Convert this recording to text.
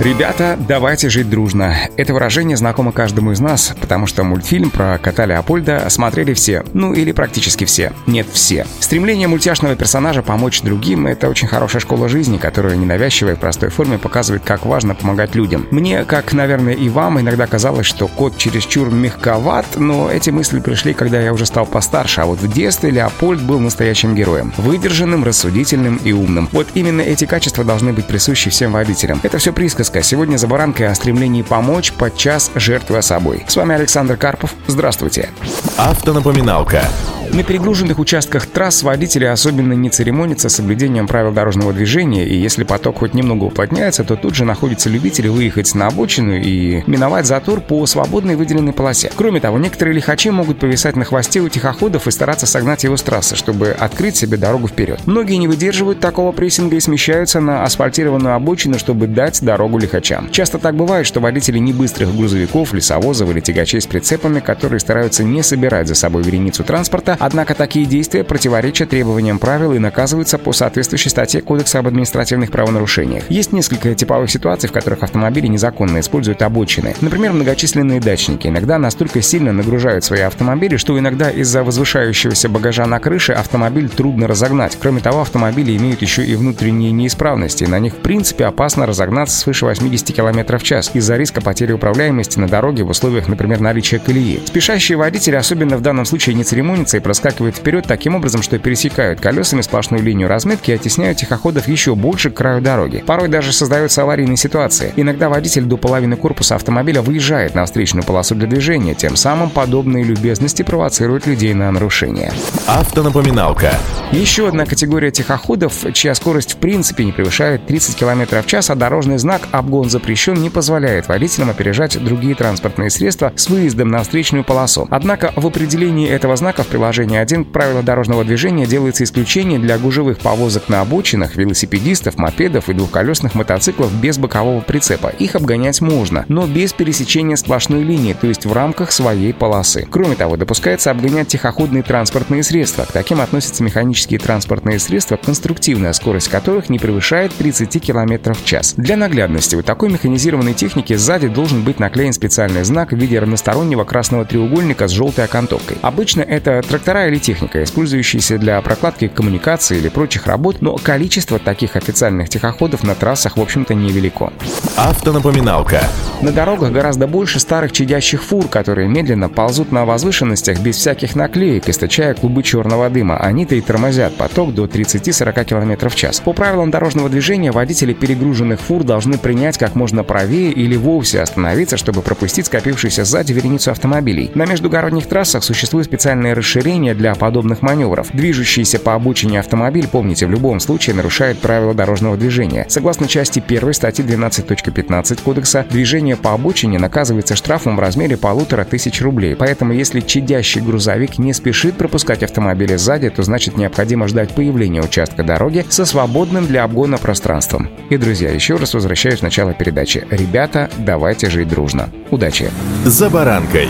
Ребята, давайте жить дружно. Это выражение знакомо каждому из нас, потому что мультфильм про кота Леопольда смотрели все. Ну или практически все. Нет, все. Стремление мультяшного персонажа помочь другим — это очень хорошая школа жизни, которая ненавязчиво и простой форме показывает, как важно помогать людям. Мне, как, наверное, и вам, иногда казалось, что кот чересчур мягковат, но эти мысли пришли, когда я уже стал постарше, а вот в детстве Леопольд был настоящим героем. Выдержанным, рассудительным и умным. Вот именно эти качества должны быть присущи всем водителям. Это все присказка Риска. Сегодня за баранкой о стремлении помочь, подчас жертвуя собой. С вами Александр Карпов. Здравствуйте. Автонапоминалка. На перегруженных участках трасс водители особенно не церемонятся с соблюдением правил дорожного движения, и если поток хоть немного уплотняется, то тут же находятся любители выехать на обочину и миновать затор по свободной выделенной полосе. Кроме того, некоторые лихачи могут повисать на хвосте у тихоходов и стараться согнать его с трассы, чтобы открыть себе дорогу вперед. Многие не выдерживают такого прессинга и смещаются на асфальтированную обочину, чтобы дать дорогу лихачам. Часто так бывает, что водители небыстрых грузовиков, лесовозов или тягачей с прицепами, которые стараются не собирать за собой вереницу транспорта, однако такие действия противоречат требованиям правил и наказываются по соответствующей статье Кодекса об административных правонарушениях. Есть несколько типовых ситуаций, в которых автомобили незаконно используют обочины. Например, многочисленные дачники иногда настолько сильно нагружают свои автомобили, что иногда из-за возвышающегося багажа на крыше автомобиль трудно разогнать. Кроме того, автомобили имеют еще и внутренние неисправности. На них в принципе опасно разогнаться свыше 80 км в час из-за риска потери управляемости на дороге в условиях, например, наличия колеи. Спешащие водители особенно в данном случае не церемонятся и проскакивают вперед таким образом, что пересекают колесами сплошную линию разметки и оттесняют тихоходов еще больше к краю дороги. Порой даже создаются аварийные ситуации. Иногда водитель до половины корпуса автомобиля выезжает на встречную полосу для движения, тем самым подобные любезности провоцируют людей на нарушение. Автонапоминалка. Еще одна категория тихоходов, чья скорость в принципе не превышает 30 км в час, а дорожный знак обгон запрещен не позволяет водителям опережать другие транспортные средства с выездом на встречную полосу. Однако в определении этого знака в приложении 1 к правилам дорожного движения делается исключение для гужевых повозок на обочинах, велосипедистов, мопедов и двухколесных мотоциклов без бокового прицепа. Их обгонять можно, но без пересечения сплошной линии, то есть в рамках своей полосы. Кроме того, допускается обгонять тихоходные транспортные средства. К таким относятся механические транспортные средства, конструктивная скорость которых не превышает 30 км в час. Для наглядности. У такой механизированной техники сзади должен быть наклеен специальный знак в виде равностороннего красного треугольника с желтой окантовкой. Обычно это трактора или техника, использующиеся для прокладки коммуникации или прочих работ, но количество таких официальных тихоходов на трассах, в общем-то, невелико. Автонапоминалка. На дорогах гораздо больше старых чадящих фур, которые медленно ползут на возвышенностях без всяких наклеек, источая клубы черного дыма. Они-то и тормозят поток до 30-40 км в час. По правилам дорожного движения водители перегруженных фур должны принять как можно правее или вовсе остановиться, чтобы пропустить скопившуюся сзади вереницу автомобилей. На междугородних трассах существует специальное расширение для подобных маневров. Движущийся по обочине автомобиль, помните, в любом случае нарушает правила дорожного движения. Согласно части 1 статьи 12.15 Кодекса, движение по обочине наказывается штрафом в размере полутора тысяч рублей. Поэтому, если чадящий грузовик не спешит пропускать автомобили сзади, то значит необходимо ждать появления участка дороги со свободным для обгона пространством. И, друзья, еще раз возвращаюсь начала передачи. Ребята, давайте жить дружно. Удачи! «За баранкой»